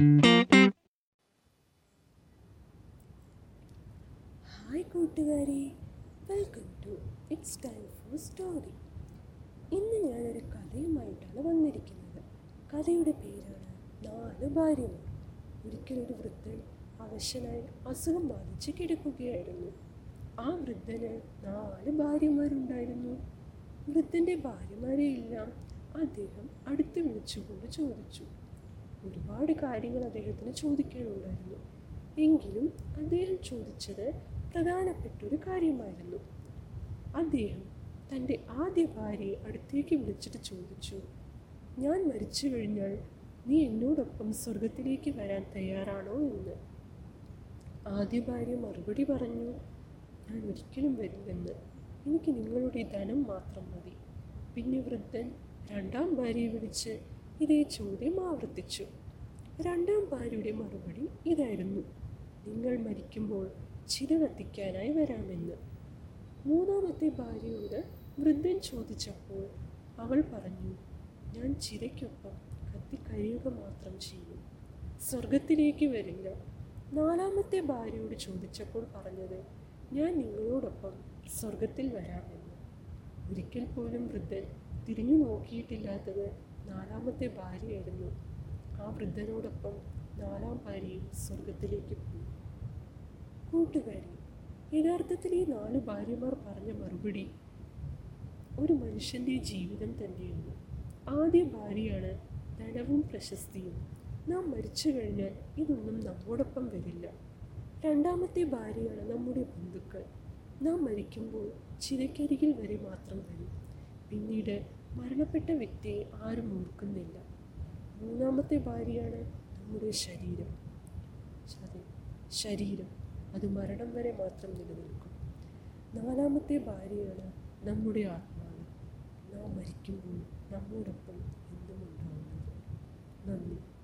Hi കൂട്ടുകാരെ. Welcome to it's time for story ഇന്ന് ഞാനൊരു കഥയുമായിട്ടാണ് വന്നിരിക്കുന്നത്. കഥയുടെ പേരാണ് നാല് ഭാര്യമാർ. ഒരിക്കലൊരു വൃദ്ധൻ അവശനായി അസുഖം ബാധിച്ച് കിടക്കുകയായിരുന്നു. ആ വൃദ്ധന് നാല് ഭാര്യമാരുണ്ടായിരുന്നു. വൃദ്ധന്റെ ഭാര്യമാരെയെല്ലാം അദ്ദേഹം അടുത്ത് വിളിച്ചുകൊണ്ട് ചോദിച്ചു. ഒരുപാട് കാര്യങ്ങൾ അദ്ദേഹത്തിന് ചോദിക്കാനുണ്ടായിരുന്നു എങ്കിലും അദ്ദേഹം ചോദിച്ചത് പ്രധാനപ്പെട്ട ഒരു കാര്യമായിരുന്നു. അദ്ദേഹം തന്റെ ആദ്യ ഭാര്യയെ അടുത്തേക്ക് വിളിച്ചിട്ട് ചോദിച്ചു ഞാൻ മരിച്ചു കഴിഞ്ഞാൽ നീ എന്നോടൊപ്പം സ്വർഗത്തിലേക്ക് വരാൻ തയ്യാറാണോ എന്ന്? ആദ്യ ഭാര്യ മറുപടി പറഞ്ഞു ഞാൻ ഒരിക്കലും വരില്ലെന്ന്. എനിക്ക് നിങ്ങളുടെ ധനം മാത്രം മതി. പിന്നെ വൃദ്ധൻ രണ്ടാം ഭാര്യയെ വിളിച്ച് ഇതേ ചോദ്യം ആവർത്തിച്ചു. രണ്ടാം ഭാര്യയുടെ മറുപടി ഇതായിരുന്നു. നിങ്ങൾ മരിക്കുമ്പോൾ ചിത കത്തിക്കാനായി വരാമെന്ന്. മൂന്നാമത്തെ ഭാര്യയോട് വൃദ്ധൻ ചോദിച്ചപ്പോൾ അവൾ പറഞ്ഞു ഞാൻ ചിതയ്ക്കൊപ്പം കത്തിക്കഴിയുക മാത്രം ചെയ്യും. സ്വർഗത്തിലേക്ക് വരില്ല. നാലാമത്തെ ഭാര്യയോട് ചോദിച്ചപ്പോൾ പറഞ്ഞത് ഞാൻ നിങ്ങളോടൊപ്പം സ്വർഗത്തിൽ വരാമെന്ന്. ഒരിക്കൽ പോലും വൃദ്ധൻ തിരിഞ്ഞു നോക്കിയിട്ടില്ലാത്തത് നാലാമത്തെ ഭാര്യയായിരുന്നു. ആ വൃദ്ധനോടൊപ്പം നാലാം ഭാര്യയും സ്വർഗത്തിലേക്ക് പോയി. കൂട്ടുകാരി യഥാർത്ഥത്തിൽ ഈ നാല് ഭാര്യമാർ പറഞ്ഞ മറുപടി ഒരു മനുഷ്യന്റെ ജീവിതം തന്നെയാണ്. ആദ്യ ഭാര്യയാണ് ധനവും പ്രശസ്തിയും. നാം മരിച്ചു കഴിഞ്ഞാൽ ഇതൊന്നും നമ്മോടൊപ്പം വരില്ല. രണ്ടാമത്തെ ഭാര്യയാണ് നമ്മുടെ ബന്ധുക്കൾ. നാം മരിക്കുമ്പോൾ ചിരക്കരികിൽ വരെ മാത്രം വരും. പിന്നീട് മരണപ്പെട്ട വ്യക്തിയെ ആരും ഓർക്കുന്നില്ല. മൂന്നാമത്തെ ഭാര്യയാണ് നമ്മുടെ ശരീരം. അതെ ശരീരം. അത് മരണം വരെ മാത്രം നിലനിൽക്കും. നാലാമത്തെ ഭാര്യയാണ് നമ്മുടെ ആത്മാവ്. നാം മരിക്കുമ്പോൾ നമ്മോടൊപ്പം എന്നും ഉണ്ടാവുന്നത്. നന്ദി.